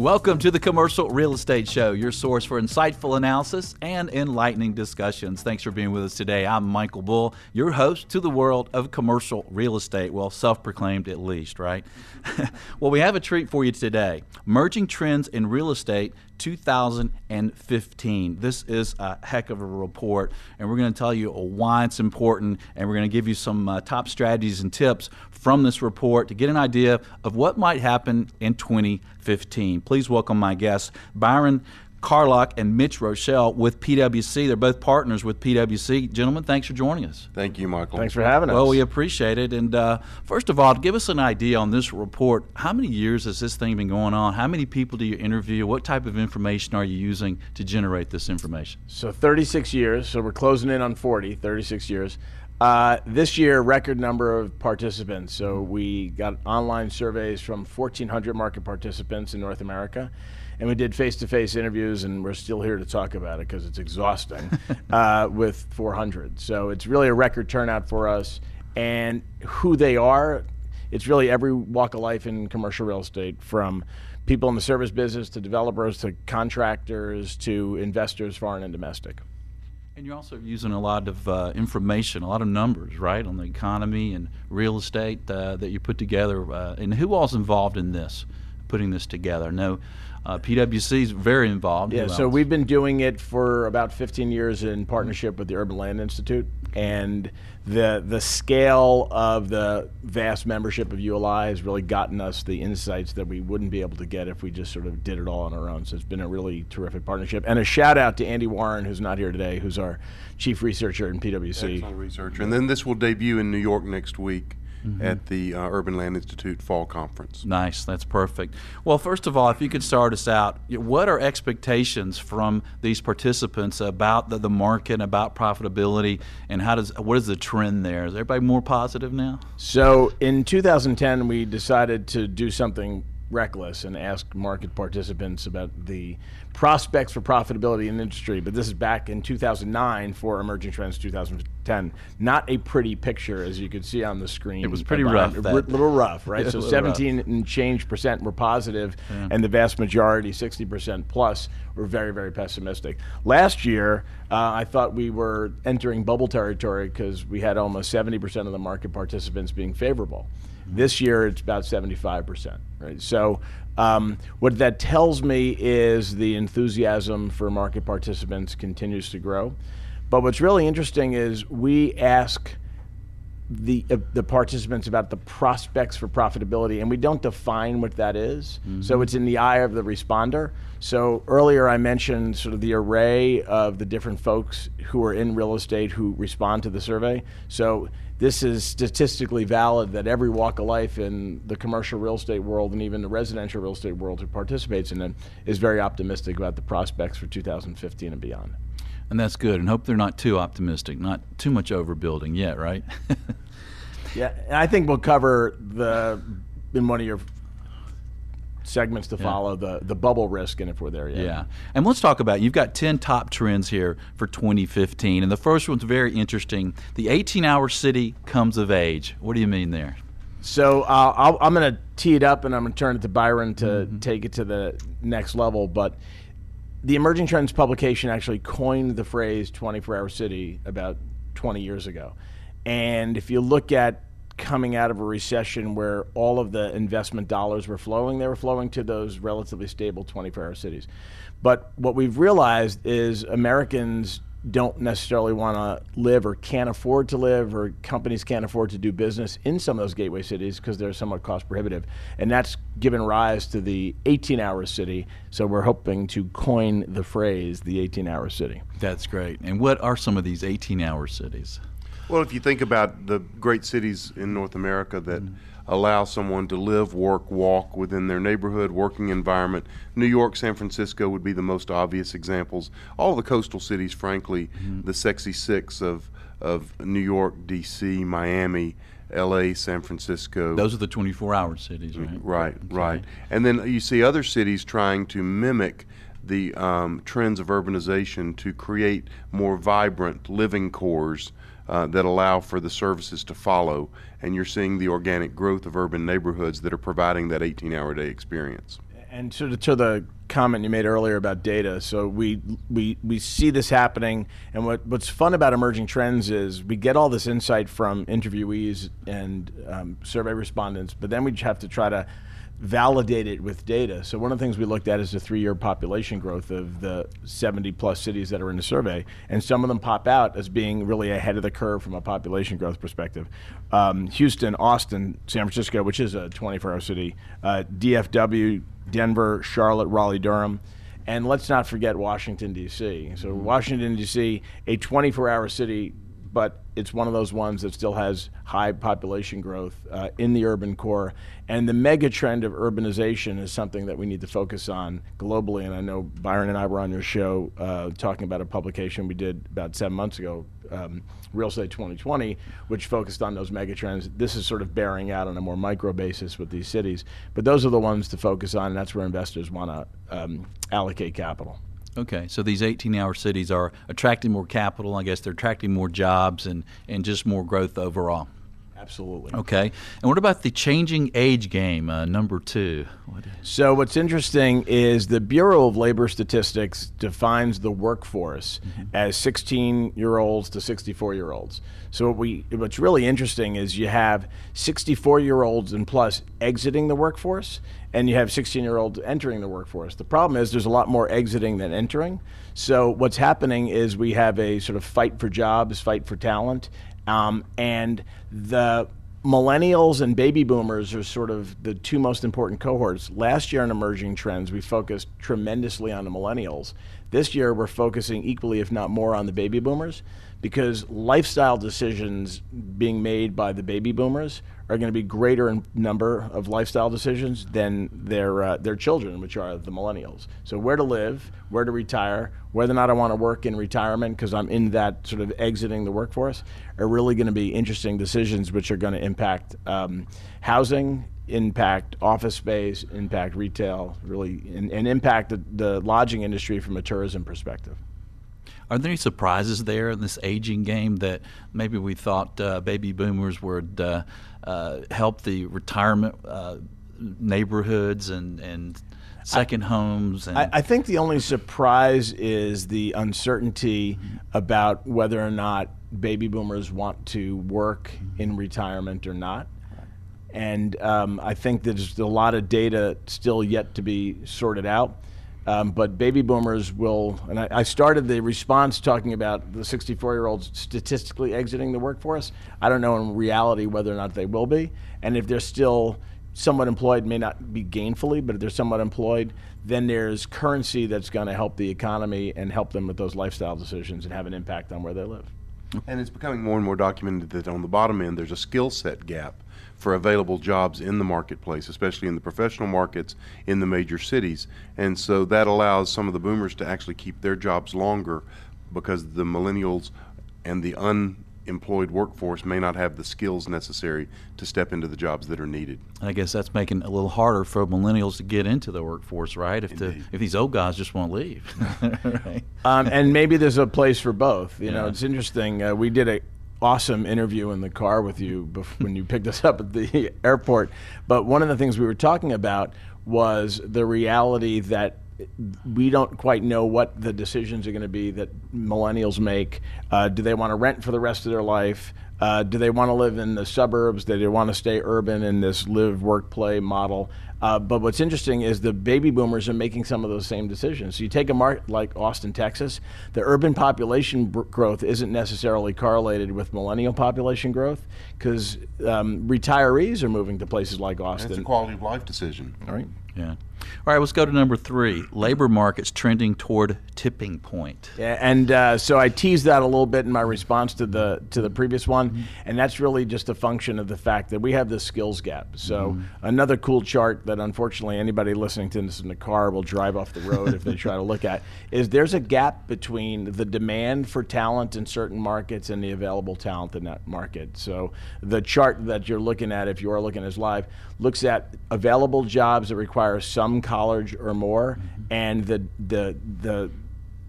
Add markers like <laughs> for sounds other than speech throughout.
Welcome to the Commercial Real Estate Show, your source for insightful analysis and enlightening discussions. Thanks for being with us today. I'm Michael Bull, your host to the world of commercial real estate. Well, self proclaimed at least, right? <laughs> well, we have a treat for you today Emerging Trends in Real Estate 2015. This is a heck of a report, and we're going to tell you why it's important, and we're going to give you some uh, top strategies and tips from this report to get an idea of what might happen in 2015. Please welcome my guests, Byron Carlock and Mitch Rochelle with PwC. They're both partners with PwC. Gentlemen, thanks for joining us. Thank you, Michael. Thanks for having us. Well, we appreciate it. And uh, first of all, give us an idea on this report. How many years has this thing been going on? How many people do you interview? What type of information are you using to generate this information? So 36 years. So we're closing in on 40, 36 years. Uh, this year, record number of participants. So we got online surveys from 1,400 market participants in North America, and we did face-to-face interviews, and we're still here to talk about it because it's exhausting <laughs> uh, with 400. So it's really a record turnout for us, and who they are. It's really every walk of life in commercial real estate, from people in the service business to developers to contractors to investors, foreign and domestic. And you're also using a lot of uh, information, a lot of numbers, right, on the economy and real estate uh, that you put together. Uh, and who all's involved in this, putting this together? No, uh, PwC is very involved. Yeah, so we've been doing it for about 15 years in partnership with the Urban Land Institute, and the the scale of the vast membership of ULI has really gotten us the insights that we wouldn't be able to get if we just sort of did it all on our own. So it's been a really terrific partnership, and a shout out to Andy Warren, who's not here today, who's our chief researcher in PwC. Excellent researcher. And then this will debut in New York next week at the uh, Urban Land Institute Fall Conference. Nice, that's perfect. Well, first of all, if you could start us out, what are expectations from these participants about the, the market, about profitability, and how does what is the trend there? Is everybody more positive now? So in 2010, we decided to do something reckless and ask market participants about the prospects for profitability in the industry. But this is back in 2009 for Emerging Trends 2010. Not a pretty picture, as you could see on the screen. It was pretty behind- rough, A little rough, right? Yeah, so a little rough. 17 and change percent were positive, and the vast majority, 60 percent plus, were very, very pessimistic. Last year, uh, I thought we were entering bubble territory because we had almost 70 percent of the market participants being favorable. This year, it's about 75 percent, right? So, um, what that tells me is the enthusiasm for market participants continues to grow. But what's really interesting is we ask the uh, the participants about the prospects for profitability, and we don't define what that is. So it's in the eye of the responder. So earlier I mentioned sort of the array of the different folks who are in real estate who respond to the survey. So this is statistically valid that every walk of life in the commercial real estate world and even the residential real estate world who participates in it is very optimistic about the prospects for 2015 and beyond. And that's good. And hope they're not too optimistic, not too much overbuilding yet, right? <laughs> Yeah, and I think we'll cover the in one of your segments to follow the the bubble risk, and if we're there yet. Yeah. And let's talk about you've got 10 top trends here for 2015. And the first one's very interesting. The 18 hour city comes of age. What do you mean there? So uh, I'll, I'm going to tee it up, and I'm going to turn it to Byron to take it to the next level. But the Emerging Trends publication actually coined the phrase 24 hour city about 20 years ago. And if you look at coming out of a recession where all of the investment dollars were flowing, they were flowing to those relatively stable 24 hour cities. But what we've realized is Americans don't necessarily want to live or can't afford to live or companies can't afford to do business in some of those gateway cities because they're somewhat cost prohibitive and that's given rise to the 18 hour city so we're hoping to coin the phrase the 18 hour city That's great. And what are some of these 18 hour cities? Well, if you think about the great cities in North America that mm. Allow someone to live, work, walk within their neighborhood, working environment, New York, San Francisco would be the most obvious examples. All the coastal cities, frankly, the sexy six of, of New York, D.C., Miami, L.A., San Francisco. Those are the 24 hour cities, right? Right, right. And then you see other cities trying to mimic the um, trends of urbanization to create more vibrant living cores uh, that allow for the services to follow. And you're seeing the organic growth of urban neighborhoods that are providing that 18 hour day experience. And to to the comment you made earlier about data, so we we we see this happening, and what what's fun about emerging trends is we get all this insight from interviewees and um, survey respondents, but then we have to try to validate it with data. So one of the things we looked at is the three-year population growth of the 70 plus cities that are in the survey, and some of them pop out as being really ahead of the curve from a population growth perspective. Um, Houston, Austin, San Francisco, which is a 24-hour city, uh, DFW, Denver, Charlotte, Raleigh, Durham. And let's not forget Washington, D.C. So, Washington, D.C., a 24 hour city but it's one of those ones that still has high population growth uh, in the urban core. And the mega trend of urbanization is something that we need to focus on globally. And I know Byron and I were on your show uh, talking about a publication we did about seven months ago, um, Real Estate 2020, which focused on those mega trends. This is sort of bearing out on a more micro basis with these cities. But those are the ones to focus on, and that's where investors want to um, allocate capital. Okay, so these 18 hour cities are attracting more capital. I guess they're attracting more jobs and, and just more growth overall. Absolutely. Okay. And what about the changing age game, uh, number two? What so, what's interesting is the Bureau of Labor Statistics defines the workforce mm-hmm. as 16 year olds to 64 year olds. So, what we, what's really interesting is you have 64 year olds and plus exiting the workforce, and you have 16 year olds entering the workforce. The problem is there's a lot more exiting than entering. So, what's happening is we have a sort of fight for jobs, fight for talent, um, and the millennials and baby boomers are sort of the two most important cohorts. Last year in emerging trends, we focused tremendously on the millennials. This year, we're focusing equally, if not more, on the baby boomers because lifestyle decisions being made by the baby boomers are going to be greater in number of lifestyle decisions than their uh, their children, which are the millennials. So where to live, where to retire, whether or not I want to work in retirement because I'm in that sort of exiting the workforce, are really going to be interesting decisions, which are going to impact um, housing, impact office space, impact retail, really, and, and impact the, the lodging industry from a tourism perspective. Are there any surprises there in this aging game that maybe we thought uh, baby boomers would uh, uh, help the retirement uh, neighborhoods and, and second homes? And I, I, think the only surprise is the uncertainty mm-hmm. about whether or not baby boomers want to work mm-hmm. in retirement or not. And um, I think there's a lot of data still yet to be sorted out. Um, but baby boomers will, and I, I, started the response talking about the 64 year olds statistically exiting the workforce. I don't know in reality whether or not they will be. And if they're still somewhat employed, may not be gainfully, but if they're somewhat employed, then there's currency that's going to help the economy and help them with those lifestyle decisions and have an impact on where they live. And it's becoming more and more documented that on the bottom end, there's a skill set gap for available jobs in the marketplace, especially in the professional markets in the major cities. And so that allows some of the boomers to actually keep their jobs longer because the millennials and the unemployed workforce may not have the skills necessary to step into the jobs that are needed. I guess that's making it a little harder for millennials to get into the workforce, right? If the if these old guys just won't leave, <laughs> right? Um, and maybe there's a place for both. You yeah. know, it's interesting. Uh, we did a awesome interview in the car with you when you picked us up at the <laughs> airport. But one of the things we were talking about was the reality that we don't quite know what the decisions are going to be that millennials make. Uh, do they want to rent for the rest of their life? Uh, do they want to live in the suburbs? Do they want to stay urban in this live, work, play model? Uh, but what's interesting is the baby boomers are making some of those same decisions. So you take a market like Austin, Texas, the urban population b- growth isn't necessarily correlated with millennial population growth because um, retirees are moving to places like Austin. It's a quality of life decision. All right. Yeah. All right, let's go to number three. Labor markets trending toward tipping point. Yeah, and uh, so I teased that a little bit in my response to the to the previous one, mm-hmm. and that's really just a function of the fact that we have this skills gap. So mm-hmm. another cool chart that unfortunately anybody listening to this in the car will drive off the road if they try to look at <laughs> is there's a gap between the demand for talent in certain markets and the available talent in that market. So the chart that you're looking at, if you are looking as live, looks at available jobs that require some college or more, mm-hmm. and the the the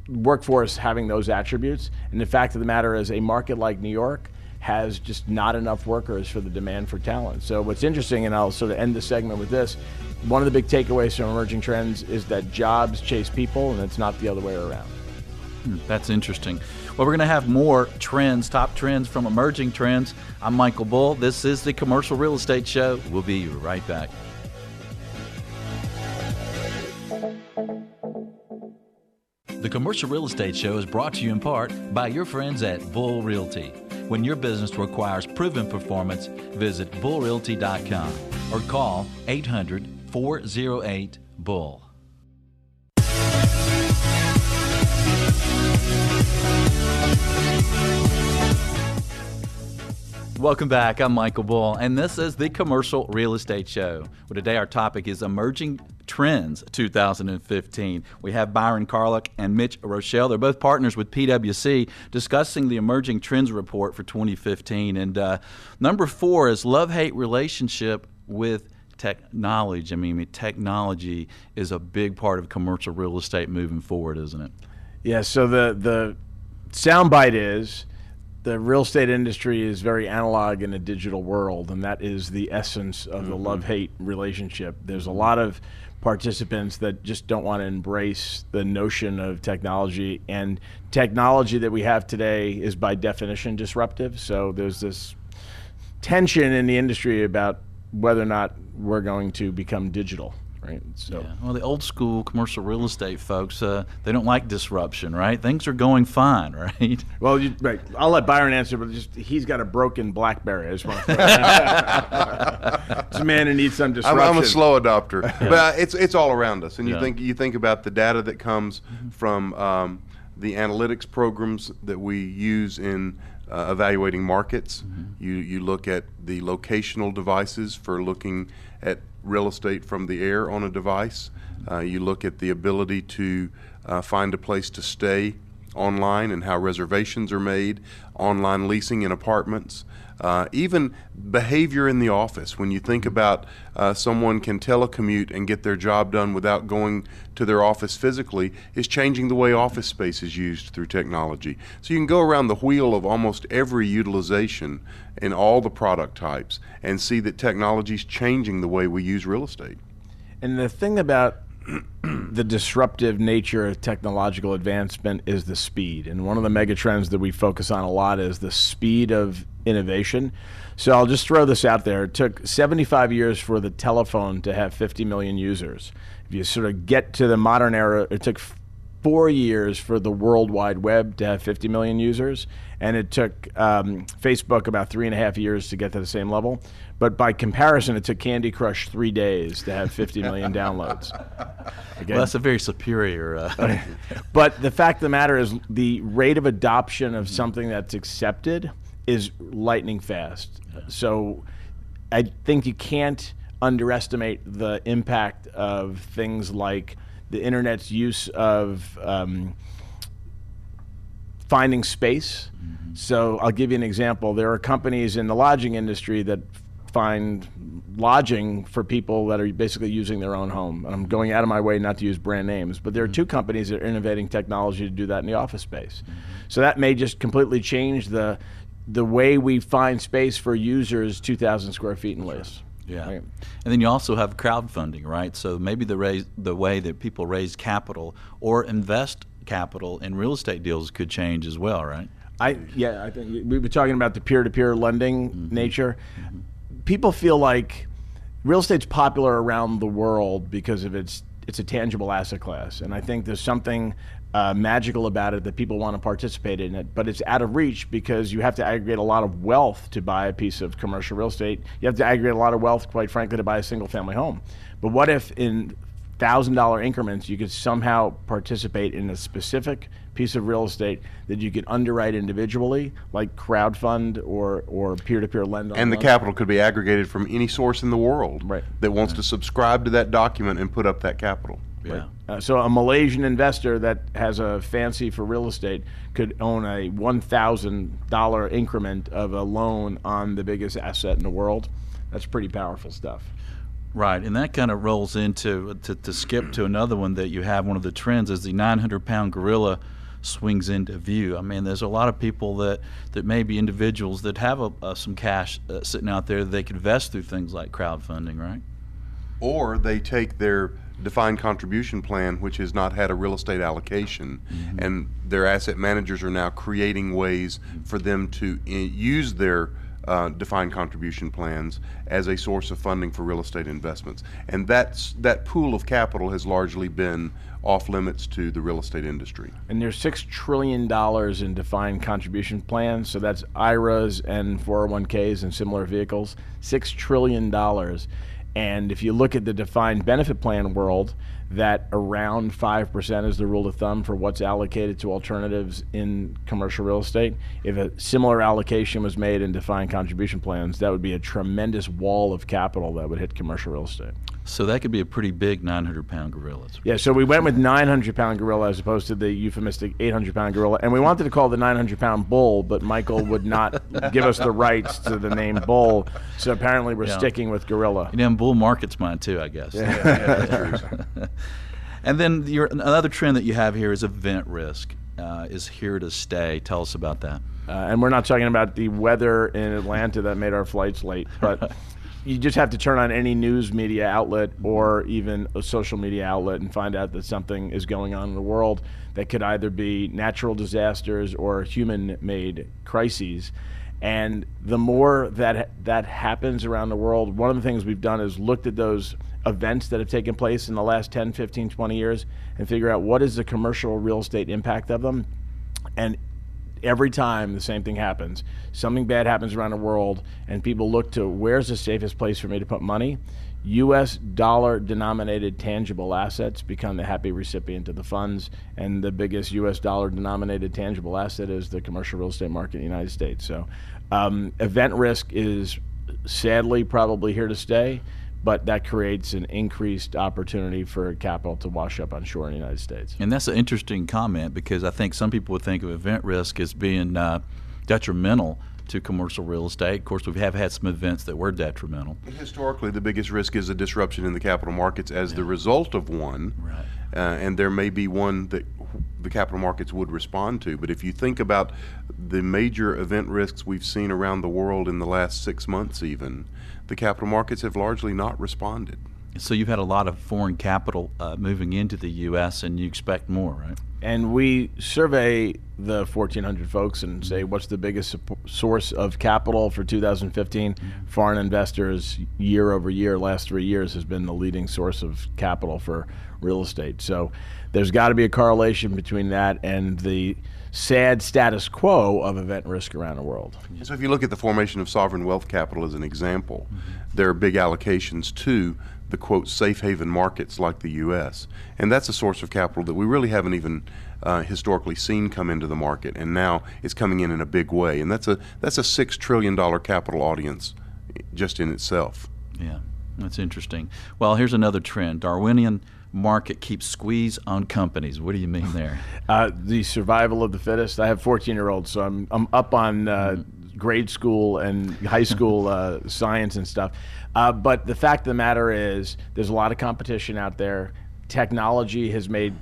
workforce having those attributes. And the fact of the matter is, a market like New York has just not enough workers for the demand for talent. So what's interesting, and I'll sort of end the segment with this. One of the big takeaways from emerging trends is that jobs chase people, and it's not the other way around. Hmm, that's interesting. Well, we're going to have more trends, top trends from emerging trends. I'm Michael Bull. This is the Commercial Real Estate Show. We'll be right back. The Commercial Real Estate Show is brought to you in part by your friends at Bull Realty. When your business requires proven performance, visit bullrealty.com or call 800 408 Bull. Welcome back. I'm Michael Bull, and this is the Commercial Real Estate Show. Well, today our topic is Emerging Trends 2015. We have Byron Carlock and Mitch Rochelle. They're both partners with PwC discussing the Emerging Trends report for 2015. And uh, number four is love hate relationship with technology. I mean, technology is a big part of commercial real estate moving forward, isn't it? Yeah. So the the soundbite is the real estate industry is very analog in a digital world, and that is the essence of the mm-hmm. love hate relationship. There's a lot of participants that just don't want to embrace the notion of technology, and technology that we have today is by definition disruptive. So there's this tension in the industry about whether or not we're going to become digital right? So, yeah. well, the old school commercial real estate folks, uh, they don't like disruption, right? Things are going fine, <laughs> right? Well, you, right. I'll let Byron answer, but just he's got a broken BlackBerry. I just want to it's a man who needs some disruption. I'm, I'm a slow adopter, <laughs> yeah. but uh, it's it's all around us, and you yeah. think you think about the data that comes mm-hmm. from. Um, the analytics programs that we use in uh, evaluating markets. Mm-hmm. You you look at the locational devices for looking at real estate from the air on a device. Uh, you look at the ability to uh, find a place to stay online and how reservations are made, online leasing in apartments, uh, even behavior in the office. When you think about uh, someone can telecommute and get their job done without going to their office physically, is changing the way office space is used through technology. So you can go around the wheel of almost every utilization in all the product types and see that technology is changing the way we use real estate. And the thing about <clears throat> the disruptive nature of technological advancement is the speed. And one of the mega trends that we focus on a lot is the speed of innovation. So I'll just throw this out there. It took 75 years for the telephone to have 50 million users. If you sort of get to the modern era, it took four years for the World Wide Web to have 50 million users, and it took um, Facebook about three and a half years to get to the same level. But by comparison, it took Candy Crush three days to have 50 million <laughs> downloads. Again, well, that's a very superior. Uh, <laughs> but the fact of the matter is, the rate of adoption of something that's accepted is lightning fast. So I think you can't underestimate the impact of things like the internet's use of um, finding space. Mm-hmm. So I'll give you an example. There are companies in the lodging industry that find lodging for people that are basically using their own home. And I'm going out of my way not to use brand names, but there are mm-hmm. two companies that are innovating technology to do that in the office space. Mm-hmm. So that may just completely change the the way we find space for users 2,000 square feet and less. Yeah, right? and then you also have crowdfunding, right? So maybe the raise, the way that people raise capital or invest capital in real estate deals could change as well, right? I yeah, I think we were talking about the peer-to-peer lending mm-hmm. nature. Mm-hmm people feel like real estate's popular around the world because of its it's a tangible asset class, and I think there's something uh, magical about it that people want to participate in it. But it's out of reach because you have to aggregate a lot of wealth to buy a piece of commercial real estate. You have to aggregate a lot of wealth, quite frankly, to buy a single family home. But what if in thousand dollar increments you could somehow participate in a specific piece of real estate that you could underwrite individually, like crowdfund or or peer to peer lend. And the capital could be aggregated from any source in the world right. that wants to subscribe to that document and put up that capital. Yeah. Right. Uh, so a Malaysian investor that has a fancy for real estate could own a one thousand dollar increment of a loan on the biggest asset in the world. That's pretty powerful stuff. Right, and that kind of rolls into to, to skip to another one that you have. One of the trends is the 900 pound gorilla swings into view. I mean, there's a lot of people that, that may be individuals that have a, uh, some cash uh, sitting out there that they could invest through things like crowdfunding, right? Or they take their defined contribution plan, which has not had a real estate allocation, mm-hmm. and their asset managers are now creating ways for them to I- use their uh, defined contribution plans as a source of funding for real estate investments. And that's, that pool of capital has largely been off limits to the real estate industry. And there's six trillion dollars in defined contribution plans, so that's IRAs and 401ks and similar vehicles. Six trillion dollars, and if you look at the defined benefit plan world, that around 5% is the rule of thumb for what's allocated to alternatives in commercial real estate. If a similar allocation was made in defined contribution plans, that would be a tremendous wall of capital that would hit commercial real estate. So that could be a pretty big 900 pound gorilla. Yeah, so we went with 900 pound gorilla as opposed to the euphemistic 800 pound gorilla. And we wanted to call the 900 pound bull, but Michael would not <laughs> give us the rights to the name bull. So apparently we're yeah. sticking with gorilla. You know, bull market's mine too, I guess. Yeah. <laughs> and then your, another trend that you have here is event risk. Uh, is here to stay. Tell us about that. Uh, and we're not talking about the weather in Atlanta that made our flights late, but <laughs> you just have to turn on any news media outlet or even a social media outlet and find out that something is going on in the world that could either be natural disasters or human made crises. And the more that that happens around the world, one of the things we've done is looked at those events that have taken place in the last 10, 15, 20 years and figure out what is the commercial real estate impact of them. And every time the same thing happens. Something bad happens around the world, and people look to where's the safest place for me to put money. U.S. dollar denominated tangible assets become the happy recipient of the funds, and the biggest U.S. dollar denominated tangible asset is the commercial real estate market in the United States. So, um, event risk is sadly probably here to stay but that creates an increased opportunity for capital to wash up on shore in the United States. And that's an interesting comment because I think some people would think of event risk as being uh, detrimental to commercial real estate. Of course, we have had some events that were detrimental. Historically, the biggest risk is a disruption in the capital markets as yeah. the result of one. Right. Uh, and there may be one that the capital markets would respond to. But if you think about the major event risks we've seen around the world in the last six months, even, the capital markets have largely not responded. So you've had a lot of foreign capital uh, moving into the U.S., and you expect more, right? And we survey the 1,400 folks and say, what's the biggest source of capital for 2015? Mm-hmm. Foreign investors, year over year, last three years, has been the leading source of capital for real estate. So there's got to be a correlation between that and the sad status quo of event risk around the world. So, if you look at the formation of sovereign wealth capital as an example, mm-hmm. there are big allocations to the quote safe haven markets like the U.S., and that's a source of capital that we really haven't even uh, historically seen come into the market, and now it's coming in in a big way, and that's a that's a six trillion dollar capital audience just in itself. Yeah, that's interesting. Well, here's another trend: Darwinian market keeps squeeze on companies. What do you mean there? <laughs> Uh, the survival of the fittest. I have 14 year olds, so I'm, I'm up on uh, grade school and high school <laughs> uh, science and stuff. Uh, but the fact of the matter is, there's a lot of competition out there. Technology has made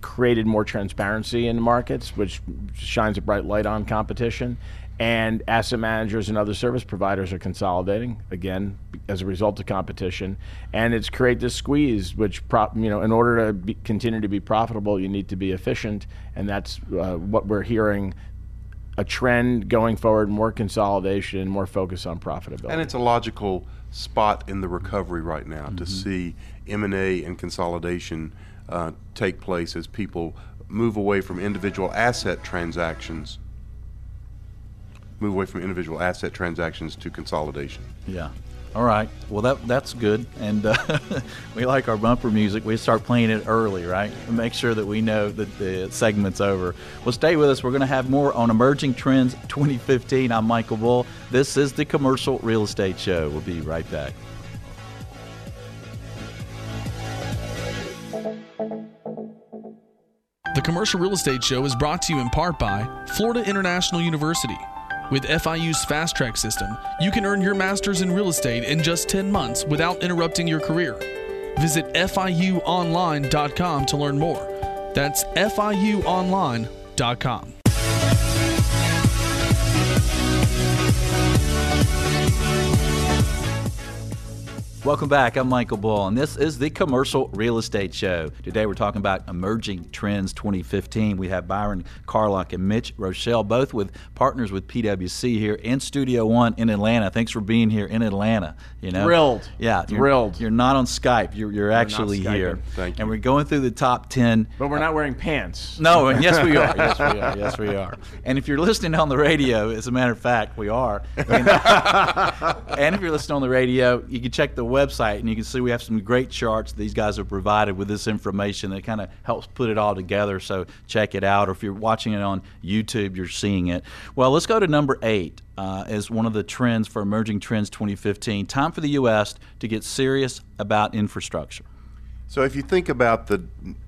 created more transparency in markets, which shines a bright light on competition and asset managers and other service providers are consolidating again as a result of competition. And it's create this squeeze which prop, you know in order to be, continue to be profitable you need to be efficient. And that's uh, what we're hearing a trend going forward more consolidation more focus on profitability. And it's a logical spot in the recovery right now mm-hmm. to see m&a and consolidation uh, take place as people move away from individual asset transactions move away from individual asset transactions to consolidation. Yeah. All right. Well, that that's good, and uh, <laughs> we like our bumper music. We start playing it early, right? Make sure that we know that the segment's over. Well, stay with us. We're going to have more on emerging trends 2015. I'm Michael Bull. This is the Commercial Real Estate Show. We'll be right back. The Commercial Real Estate Show is brought to you in part by Florida International University with FIU's Fast Track system, you can earn your master's in real estate in just 10 months without interrupting your career. Visit FIUonline.com to learn more. That's FIUonline.com. Welcome back. I'm Michael Bull, and this is the Commercial Real Estate Show. Today we're talking about Emerging Trends 2015. We have Byron Carlock and Mitch Rochelle, both with partners with PwC here in Studio One in Atlanta. Thanks for being here in Atlanta. You know, Thrilled. Yeah, you're- Thrilled. You're, not on Skype. You're, you're actually here. Thank you. And we're going through the top ten But we're not wearing pants. no, and yes, we are. Yes, we are. Yes, we are. And if you're listening on the radio, as a matter of fact, we are. And, <laughs> and if you're listening on the radio, you can check the website and you can see we have some great charts these guys have provided with this information that kind of helps put it all together. So check it out. Or if you're watching it on YouTube, you're seeing it. Well, let's go to number eight uh, as one of the trends for Emerging Trends 2015. Time for the U.S. to get serious about infrastructure. So if you think about the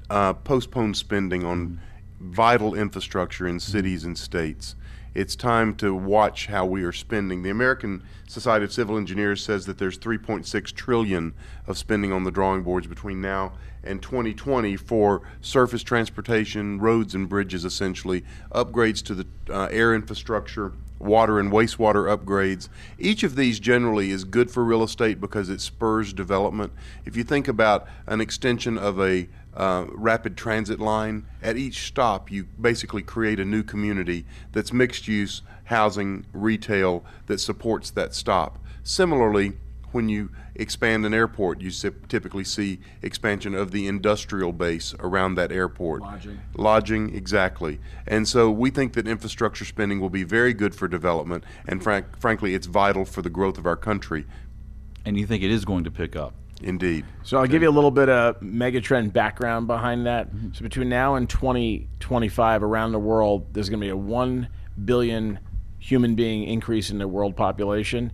uh, postponed spending on vital infrastructure in cities and states, it's time to watch how we are spending. The American Society of Civil Engineers says that there's 3.6 trillion of spending on the drawing boards between now and 2020 for surface transportation, roads and bridges, essentially upgrades to the uh, air infrastructure, water and wastewater upgrades. Each of these generally is good for real estate because it spurs development. If you think about an extension of a uh, rapid transit line, at each stop you basically create a new community that's mixed use housing, retail that supports that stop. Similarly, when you expand an airport, you typically see expansion of the industrial base around that airport. Lodging. Lodging, exactly. And so we think that infrastructure spending will be very good for development, and frank, frankly, it's vital for the growth of our country. And you think it is going to pick up. Indeed. So I'll give you a little bit of megatrend background behind that. Mm-hmm. So between now and 2025, around the world, there's going to be a 1 billion human being increase in the world population.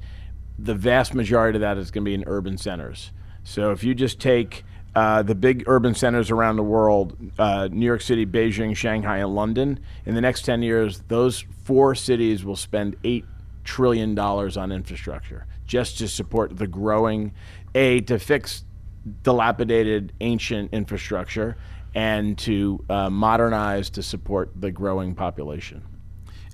The vast majority of that is going to be in urban centers. So if you just take uh, the big urban centers around the world, uh, New York City, Beijing, Shanghai, and London, in the next 10 years, those four cities will spend $8 trillion on infrastructure just to support the growing, A, to fix dilapidated ancient infrastructure, and to uh, modernize to support the growing population.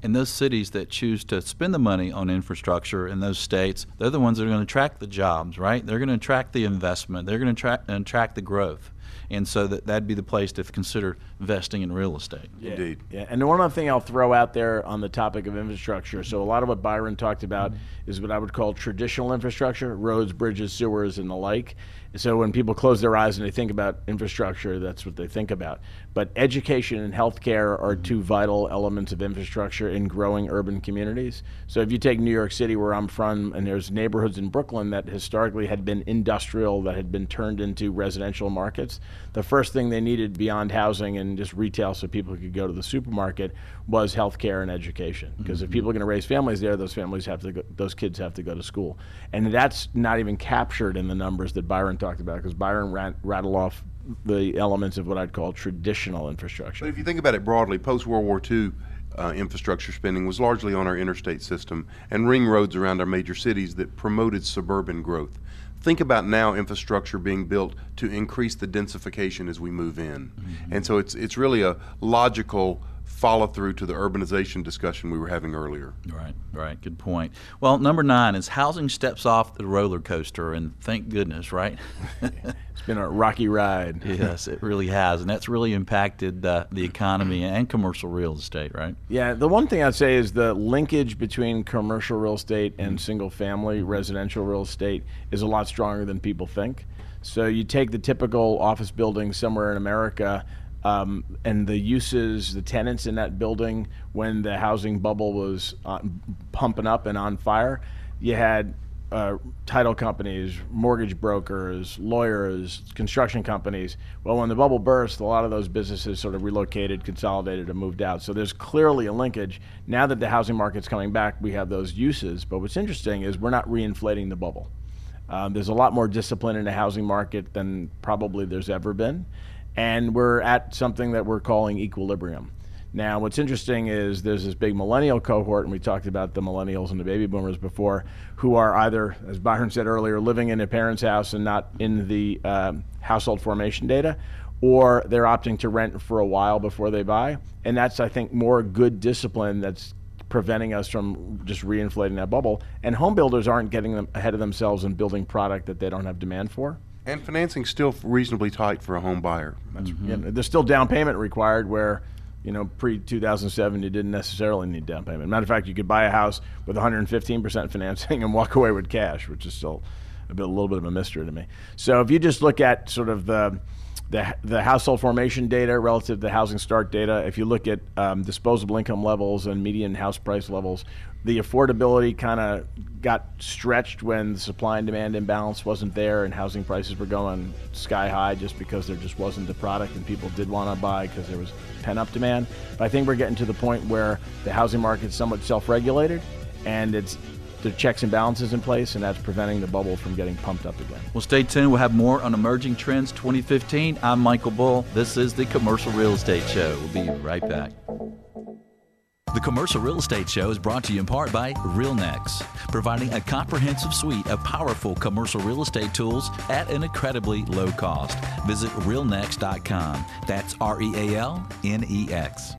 And those cities that choose to spend the money on infrastructure in those states, they're the ones that are going to attract the jobs, right? They're going to attract the investment. They're going to attract, attract the growth. And so that, that'd be the place to consider investing in real estate. Indeed. Yeah, and the one other thing I'll throw out there on the topic of infrastructure. So a lot of what Byron talked about is what I would call traditional infrastructure: roads, bridges, sewers, and the like. So when people close their eyes and they think about infrastructure, that's what they think about. But education and healthcare are two vital elements of infrastructure in growing urban communities. So if you take New York City, where I'm from, and there's neighborhoods in Brooklyn that historically had been industrial, that had been turned into residential markets, the first thing they needed beyond housing and just retail so people could go to the supermarket was healthcare and education. Because if people are going to raise families there, those families have to go, those kids have to go to school. And that's not even captured in the numbers that Byron talked about because Byron rat, rattled off the elements of what I'd call traditional infrastructure. But if you think about it broadly, post World War II uh, infrastructure spending was largely on our interstate system and ring roads around our major cities that promoted suburban growth. Think about now infrastructure being built to increase the densification as we move in. Mm-hmm. And so it's, it's really a logical follow through to the urbanization discussion we were having earlier. Right, right. Good point. Well, number nine is housing steps off the roller coaster, and thank goodness, right? <laughs> It's been a rocky ride. <laughs> yes, it really has, and that's really impacted uh, the economy and commercial real estate, right? Yeah, the one thing I'd say is the linkage between commercial real estate and single family residential real estate is a lot stronger than people think. So you take the typical office building somewhere in America, um, and the uses, the tenants in that building when the housing bubble was uh, pumping up and on fire, you had uh, title companies, mortgage brokers, lawyers, construction companies. Well, when the bubble burst, a lot of those businesses sort of relocated, consolidated, and moved out. So there's clearly a linkage. Now that the housing market's coming back, we have those uses. But what's interesting is we're not reinflating the bubble. Um, there's a lot more discipline in the housing market than probably there's ever been. And we're at something that we're calling equilibrium. Now, what's interesting is there's this big millennial cohort, and we talked about the millennials and the baby boomers before, who are either, as Byron said earlier, living in a parent's house and not in the um, household formation data, or they're opting to rent for a while before they buy. And that's, I think, more good discipline that's preventing us from just reinflating that bubble. And home builders aren't getting them ahead of themselves and building product that they don't have demand for. And financing's still reasonably tight for a home buyer. Mm-hmm. Yeah, there's still down payment required where, you know, pre 2007, you didn't necessarily need down payment. Matter of fact, you could buy a house with 115% financing and walk away with cash, which is still a, bit, a little bit of a mystery to me. So if you just look at sort of the the, the household formation data relative to the housing start data, if you look at um, disposable income levels and median house price levels, the affordability kind of got stretched when the supply and demand imbalance wasn't there and housing prices were going sky high just because there just wasn't the product and people did want to buy because there was pent up demand. But I think we're getting to the point where the housing market's somewhat self regulated and it's the checks and balances in place, and that's preventing the bubble from getting pumped up again. Well, stay tuned. We'll have more on emerging trends 2015. I'm Michael Bull. This is the Commercial Real Estate Show. We'll be right back. The Commercial Real Estate Show is brought to you in part by RealNex, providing a comprehensive suite of powerful commercial real estate tools at an incredibly low cost. Visit realnex.com. That's R E A L N E X.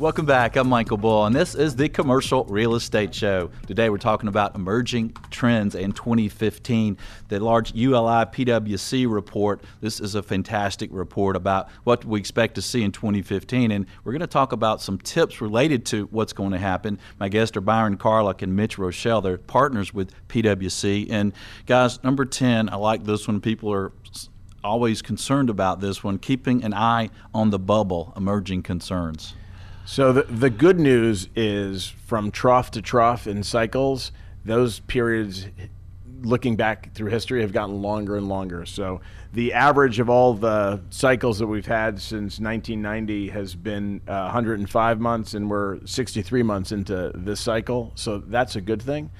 Welcome back. I'm Michael Bull, and this is the Commercial Real Estate Show. Today we're talking about emerging trends in 2015. The large ULI PWC report. This is a fantastic report about what we expect to see in 2015, and we're going to talk about some tips related to what's going to happen. My guests are Byron Carlock and Mitch Rochelle. They're partners with PWC. And guys, number 10, I like this one. People are always concerned about this one, keeping an eye on the bubble, emerging concerns. So the the good news is from trough to trough in cycles, those periods looking back through history have gotten longer and longer. So the average of all the cycles that we've had since 1990 has been uh, 105 months, and we're 63 months into this cycle. So that's a good thing.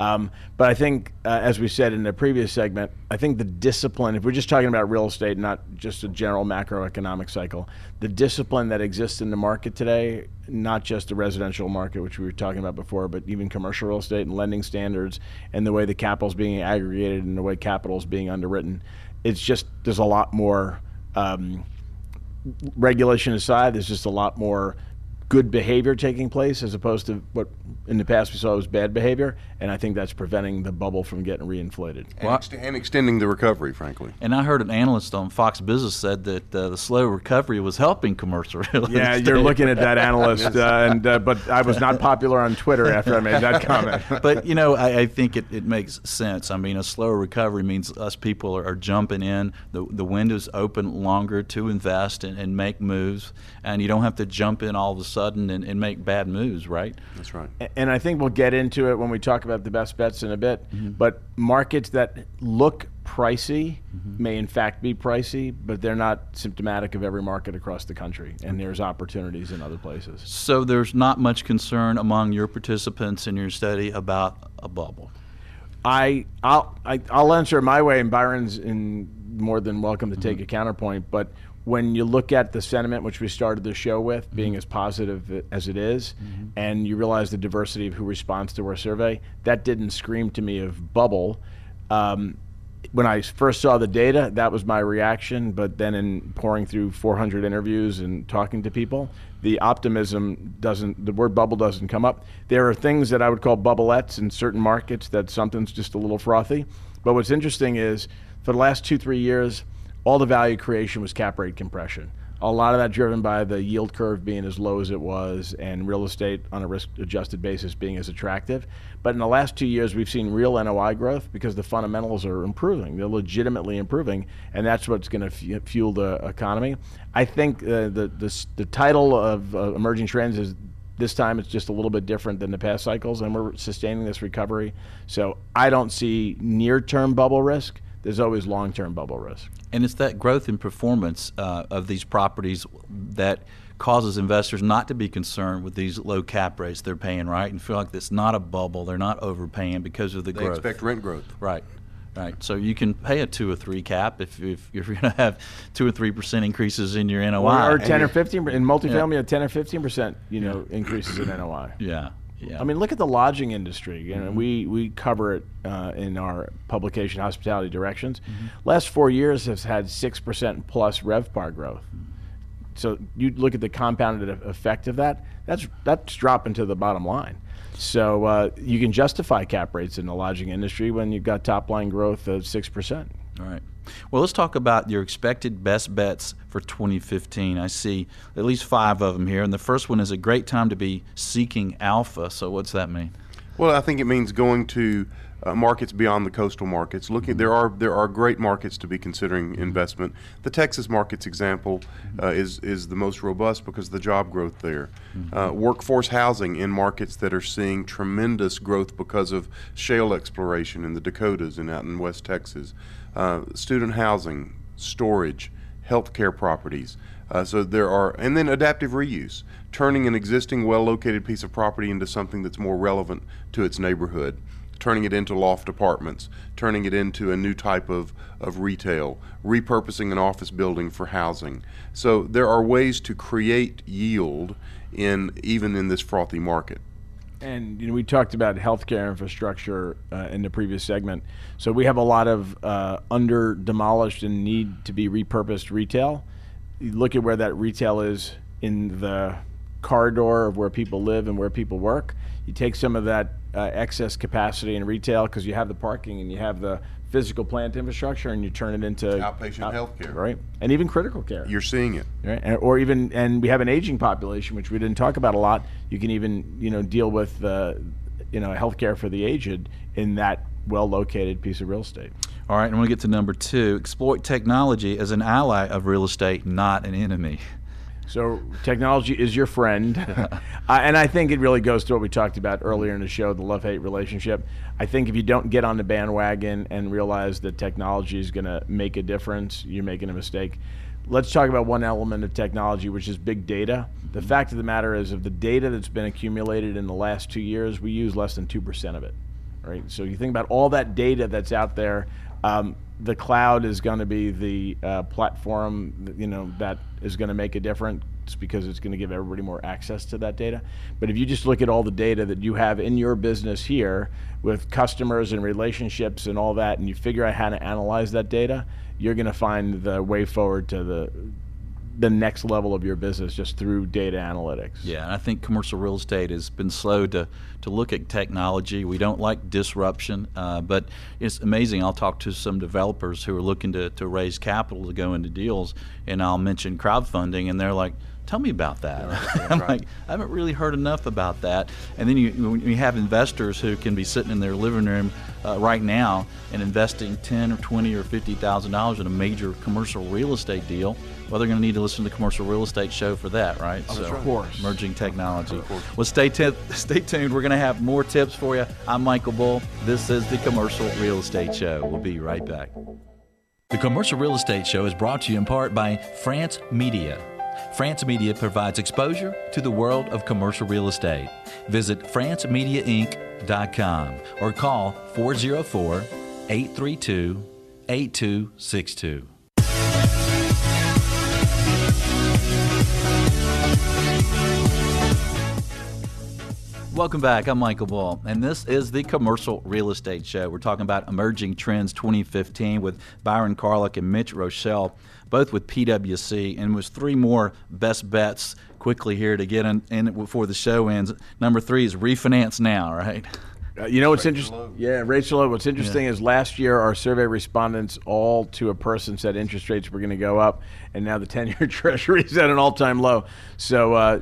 Um, but I think, uh, as we said in the previous segment, I think the discipline, if we're just talking about real estate, not just a general macroeconomic cycle, the discipline that exists in the market today, not just the residential market, which we were talking about before, but even commercial real estate and lending standards and the way the capital is being aggregated and the way capital is being underwritten, it's just, there's a lot more. Um, regulation aside, there's just a lot more good behavior taking place as opposed to what in the past we saw was bad behavior, and I think that's preventing the bubble from getting reinflated. And, well, ex- and extending the recovery, frankly. And I heard an analyst on Fox Business said that uh, the slow recovery was helping commercial <laughs> real estate. Yeah, you're looking at that analyst, uh, and uh, but I was not popular on Twitter after I made that <laughs> comment. but you know, I, I think it, it makes sense. I mean, a slower recovery means us people are, are jumping in. The the window's open longer to invest and, and make moves, and you don't have to jump in all of a sudden sudden and, and make bad moves, right? That's right. And I think we'll get into it when we talk about the best bets in a bit. Mm-hmm. But markets that look pricey mm-hmm. may in fact be pricey, but they're not symptomatic of every market across the country, and there's opportunities in other places. So there's not much concern among your participants in your study about a bubble. I I'll I, will i will answer my way, and Byron's in more than welcome to mm-hmm. take a counterpoint. But when you look at the sentiment, which we started the show with, mm-hmm. being as positive as it is, mm-hmm. and you realize the diversity of who responds to our survey, that didn't scream to me of bubble. Um, when I first saw the data, that was my reaction. But then, in pouring through 400 interviews and talking to people, the optimism doesn't, the word bubble doesn't come up. There are things that I would call bubbleettes in certain markets that something's just a little frothy. But what's interesting is for the last two, three years, all the value creation was cap rate compression. A lot of that driven by the yield curve being as low as it was and real estate on a risk adjusted basis being as attractive. But in the last two years, we've seen real NOI growth because the fundamentals are improving. They're legitimately improving, and that's what's going to f- fuel the economy. I think uh, the, the, the, title of uh, Emerging Trends is this time it's just a little bit different than the past cycles, and we're sustaining this recovery. So I don't see near term bubble risk there's always long term bubble risk. And it's that growth in performance uh, of these properties that causes investors not to be concerned with these low cap rates they're paying, right? And feel like it's not a bubble, they're not overpaying because of the they growth. They expect rent growth. Right. Right. So you can pay a two or three cap if, if you're <laughs> going to have two or three percent increases in your NOI, or, or ten or fifteen in multifamily, yeah. ten or fifteen percent, you know, increases in NOI. Yeah, Yeah. I mean, look at the lodging industry. And we, we cover it uh, in our publication, Hospitality Directions. Last four years has had 6% plus RevPAR growth. So you look at the compounded effect of that, that's, that's dropping to the bottom line. So uh, you can justify cap rates in the lodging industry when you've got top line growth of 6%. All right. Well, let's talk about your expected best bets for 2015. I see at least five of them here, and the first one is a great time to be seeking alpha. So, what's that mean? Well, I think it means going to uh, markets beyond the coastal markets. Looking, there are there are great markets to be considering investment. The Texas markets example uh, is is the most robust because of the job growth there. Uh, workforce housing in markets that are seeing tremendous growth because of shale exploration in the Dakotas and out in West Texas. Uh, student housing, storage, healthcare properties. Uh, so there are, and then adaptive reuse, turning an existing well-located piece of property into something that's more relevant to its neighborhood, turning it into loft apartments, turning it into a new type of, of retail, repurposing an office building for housing. So there are ways to create yield in even in this frothy market. And you know, we talked about healthcare infrastructure uh, in the previous segment. So we have a lot of uh, under demolished and need to be repurposed retail. You look at where that retail is in the corridor of where people live and where people work. You take some of that uh, excess capacity in retail because you have the parking and you have the physical plant infrastructure, and you turn it into Outpatient healthcare. right? And even critical care You're seeing it. right? And, or even, and we have an aging population, which we didn't talk about a lot. You can even, you know, deal with, uh, you know, healthcare for the aged in that well-located piece of real estate. All right, and we'll get to number two exploit technology as an ally of real estate, not an enemy. So technology is your friend, <laughs> uh, and I think it really goes to what we talked about earlier in the show, the love-hate relationship. I think if you don't get on the bandwagon and realize that technology is going to make a difference, you're making a mistake. Let's talk about one element of technology, which is big data. The fact of the matter is, of the data that's been accumulated in the last two years, we use less than two percent of it. Right. So you think about all that data that's out there. Um, the cloud is going to be the uh, platform, you know, that is going to make a difference because it's going to give everybody more access to that data. But if you just look at all the data that you have in your business here with customers and relationships and all that, and you figure out how to analyze that data, you're going to find the way forward to the the next level of your business just through data analytics. Yeah, and I think commercial real estate has been slow to, to look at technology. We don't like disruption, uh, but it's amazing. I'll talk to some developers who are looking to, to raise capital to go into deals, and I'll mention crowdfunding, and they're like, Tell me about that. <laughs> I'm like, I haven't really heard enough about that. And then you, you have investors who can be sitting in their living room uh, right now and investing ten or twenty or fifty thousand dollars in a major commercial real estate deal. Well, they're going to need to listen to the commercial real estate show for that, right? Oh, of course. Emerging technology. Well, stay, t- stay tuned. We're going to have more tips for you. I'm Michael Bull. This is the Commercial Real Estate Show. We'll be right back. The Commercial Real Estate Show is brought to you in part by France Media. France Media provides exposure to the world of commercial real estate. Visit francemediainc.com or call 404 832 8262. Welcome back. I'm Michael Bull, and this is the Commercial Real Estate Show. We're talking about emerging trends 2015 with Byron Carlock and Mitch Roschelle, both with PwC, and was three more best bets quickly here to get in, in before the show ends. Number three is refinance now, right? Uh, you know what's interesting? Yeah, Rachel. What's interesting is last year our survey respondents all to a person said interest rates were going to go up, and now the ten-year <laughs> Treasury is at an all-time low. So uh,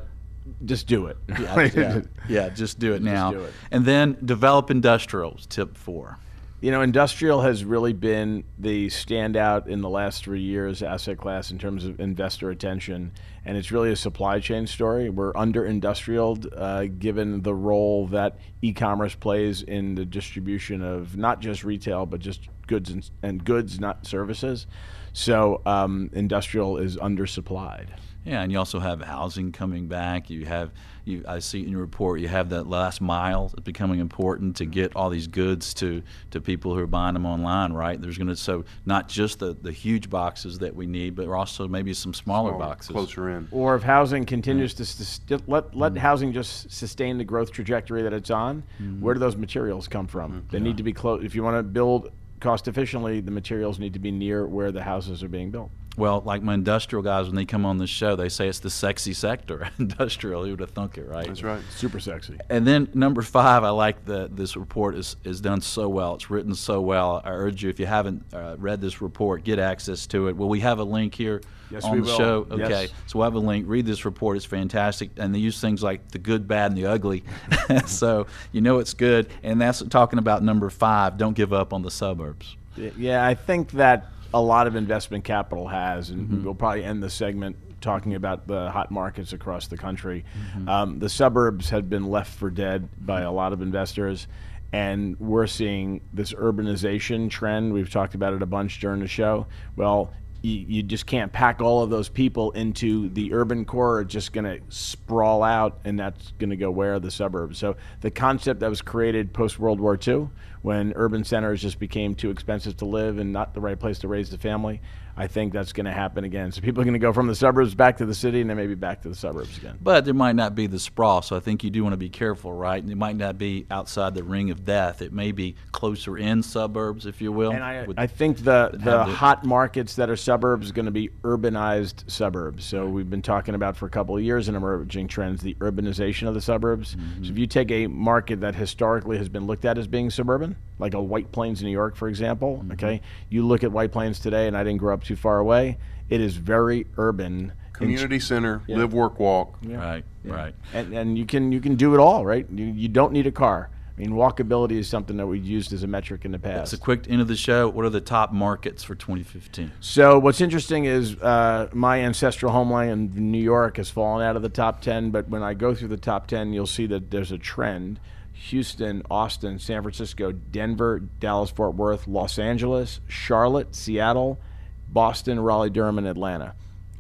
just do it. <laughs> Yeah, yeah, yeah, just do it now. do it. And then develop industrials, tip four. You know, industrial has really been the standout in the last three years asset class in terms of investor attention, and it's really a supply chain story. We're under industrial, uh, given the role that e-commerce plays in the distribution of not just retail but just goods and, and goods, not services. So, um, industrial is undersupplied. Yeah, and you also have housing coming back. You have you. I see in your report you have that last mile that's becoming important to get all these goods to to people who are buying them online. Right? There's going to so not just the the huge boxes that we need, but also maybe some smaller, Smaller, boxes. Closer in. Or if housing continues to sus- let let mm-hmm. housing just sustain the growth trajectory that it's on, mm-hmm. where do those materials come from? Mm-hmm. They need to be close. If you want to build cost efficiently, the materials need to be near where the houses are being built. Well, like my industrial guys, when they come on the show, they say it's the sexy sector, <laughs> industrial. Who would have thunk it, right? That's right. Super sexy. And then number five, I like that this report is, is done so well. It's written so well. I urge you, if you haven't uh, read this report, get access to it. Will we have a link here Yes, on we the will. show? Yes. Okay. So we'll have a link. Read this report. It's fantastic. And they use things like the good, bad, and the ugly. <laughs> so you know it's good. And that's talking about number five. Don't give up on the suburbs. Yeah, I think that a lot of investment capital has, and we'll probably end the segment talking about the hot markets across the country. Um, the suburbs have been left for dead by a lot of investors, and we're seeing this urbanization trend. We've talked about it a bunch during the show. Well, you, you just can't pack all of those people into the urban core. It's just going to sprawl out, and that's going to go where the suburbs. So the concept that was created post World War II, when urban centers just became too expensive to live and not the right place to raise the family, I think that's going to happen again. So people are going to go from the suburbs back to the city, and then maybe back to the suburbs again. But there might not be the sprawl, so I think you do want to be careful, right? And it might not be outside the ring of death. It may be closer in suburbs, if you will. And I, I think the, the hot markets that are suburbs are going to be urbanized suburbs. So we've been talking about for a couple of years in emerging trends the urbanization of the suburbs. Mm-hmm. So if you take a market that historically has been looked at as being suburban, like a White Plains, New York, for example, Mm-hmm. okay, you look at White Plains today, and I didn't grow up too far away. It is very urban. Community center, live, work, walk. right, right. and, and you can you can do it all, right? You, you don't need a car. I mean, walkability is something that we've used as a metric in the past. It's a quick end of the show. What are the top markets for 2015? So what's interesting is uh, my ancestral homeland in New York has fallen out of the top ten. But when I go through the top ten, you'll see that there's a trend: Houston, Austin, San Francisco, Denver, Dallas, Fort Worth, Los Angeles, Charlotte, Seattle, Boston, Raleigh, Durham, and Atlanta.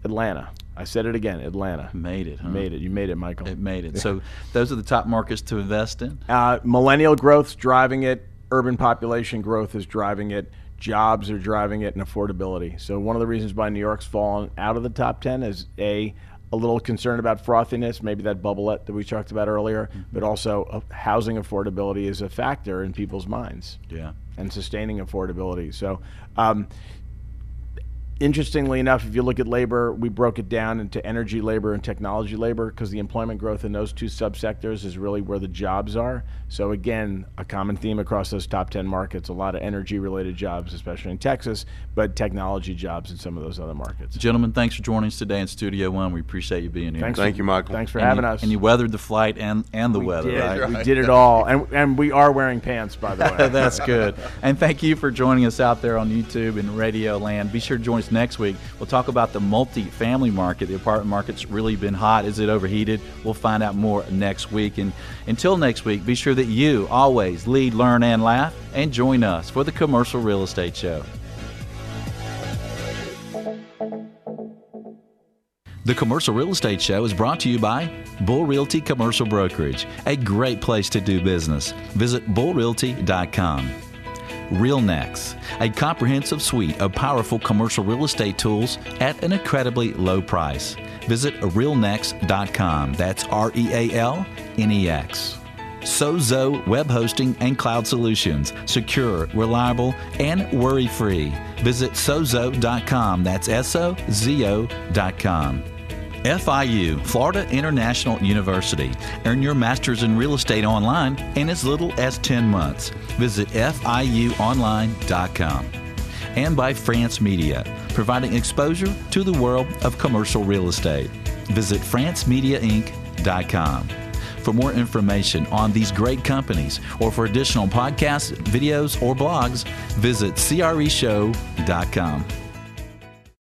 Atlanta. I said it again. Atlanta. Made it, huh? Made it. You made it, Michael. It made it. <laughs> So those are the top markets to invest in. Uh, millennial growth's driving it. Urban population growth is driving it. Jobs are driving it, and affordability. So one of the reasons why New York's fallen out of the top ten is a a little concerned about frothiness, maybe that bubbleette that we talked about earlier, but also uh, housing affordability is a factor in people's minds Yeah. and sustaining affordability. So, um, interestingly enough, if you look at labor, we broke it down into energy labor and technology labor because the employment growth in those two subsectors is really where the jobs are. So, again, a common theme across those top 10 markets a lot of energy related jobs, especially in Texas, but technology jobs in some of those other markets. Gentlemen, thanks for joining us today in Studio One. We appreciate you being here. Thanks Thank you, Michael. Thanks for And having you, us. And you weathered the flight and, and the weather, did. right? We did it all. And, and we are wearing pants, by the way. <laughs> That's good. And thank you for joining us out there on YouTube and Radio Land. Be sure to join next week. We'll talk about the multi-family market. The apartment market's really been hot. Is it overheated? We'll find out more next week. And until next week, be sure that you always lead, learn, and laugh. And join us for the Commercial Real Estate Show. The Commercial Real Estate Show is brought to you by Bull Realty Commercial Brokerage, a great place to do business. Visit bullrealty.com. RealNex, a comprehensive suite of powerful commercial real estate tools at an incredibly low price. Visit realnex.com. That's R E A L N E X. Sozo Web Hosting and Cloud Solutions. Secure, reliable, and worry free. Visit sozo.com. That's S O Z O.com. FIU, Florida International University. Earn your master's in real estate online in as little as 10 months. Visit FIUonline.com. And by France Media, providing exposure to the world of commercial real estate. Visit FranceMediaInc.com. For more information on these great companies or for additional podcasts, videos, or blogs, visit CREShow.com.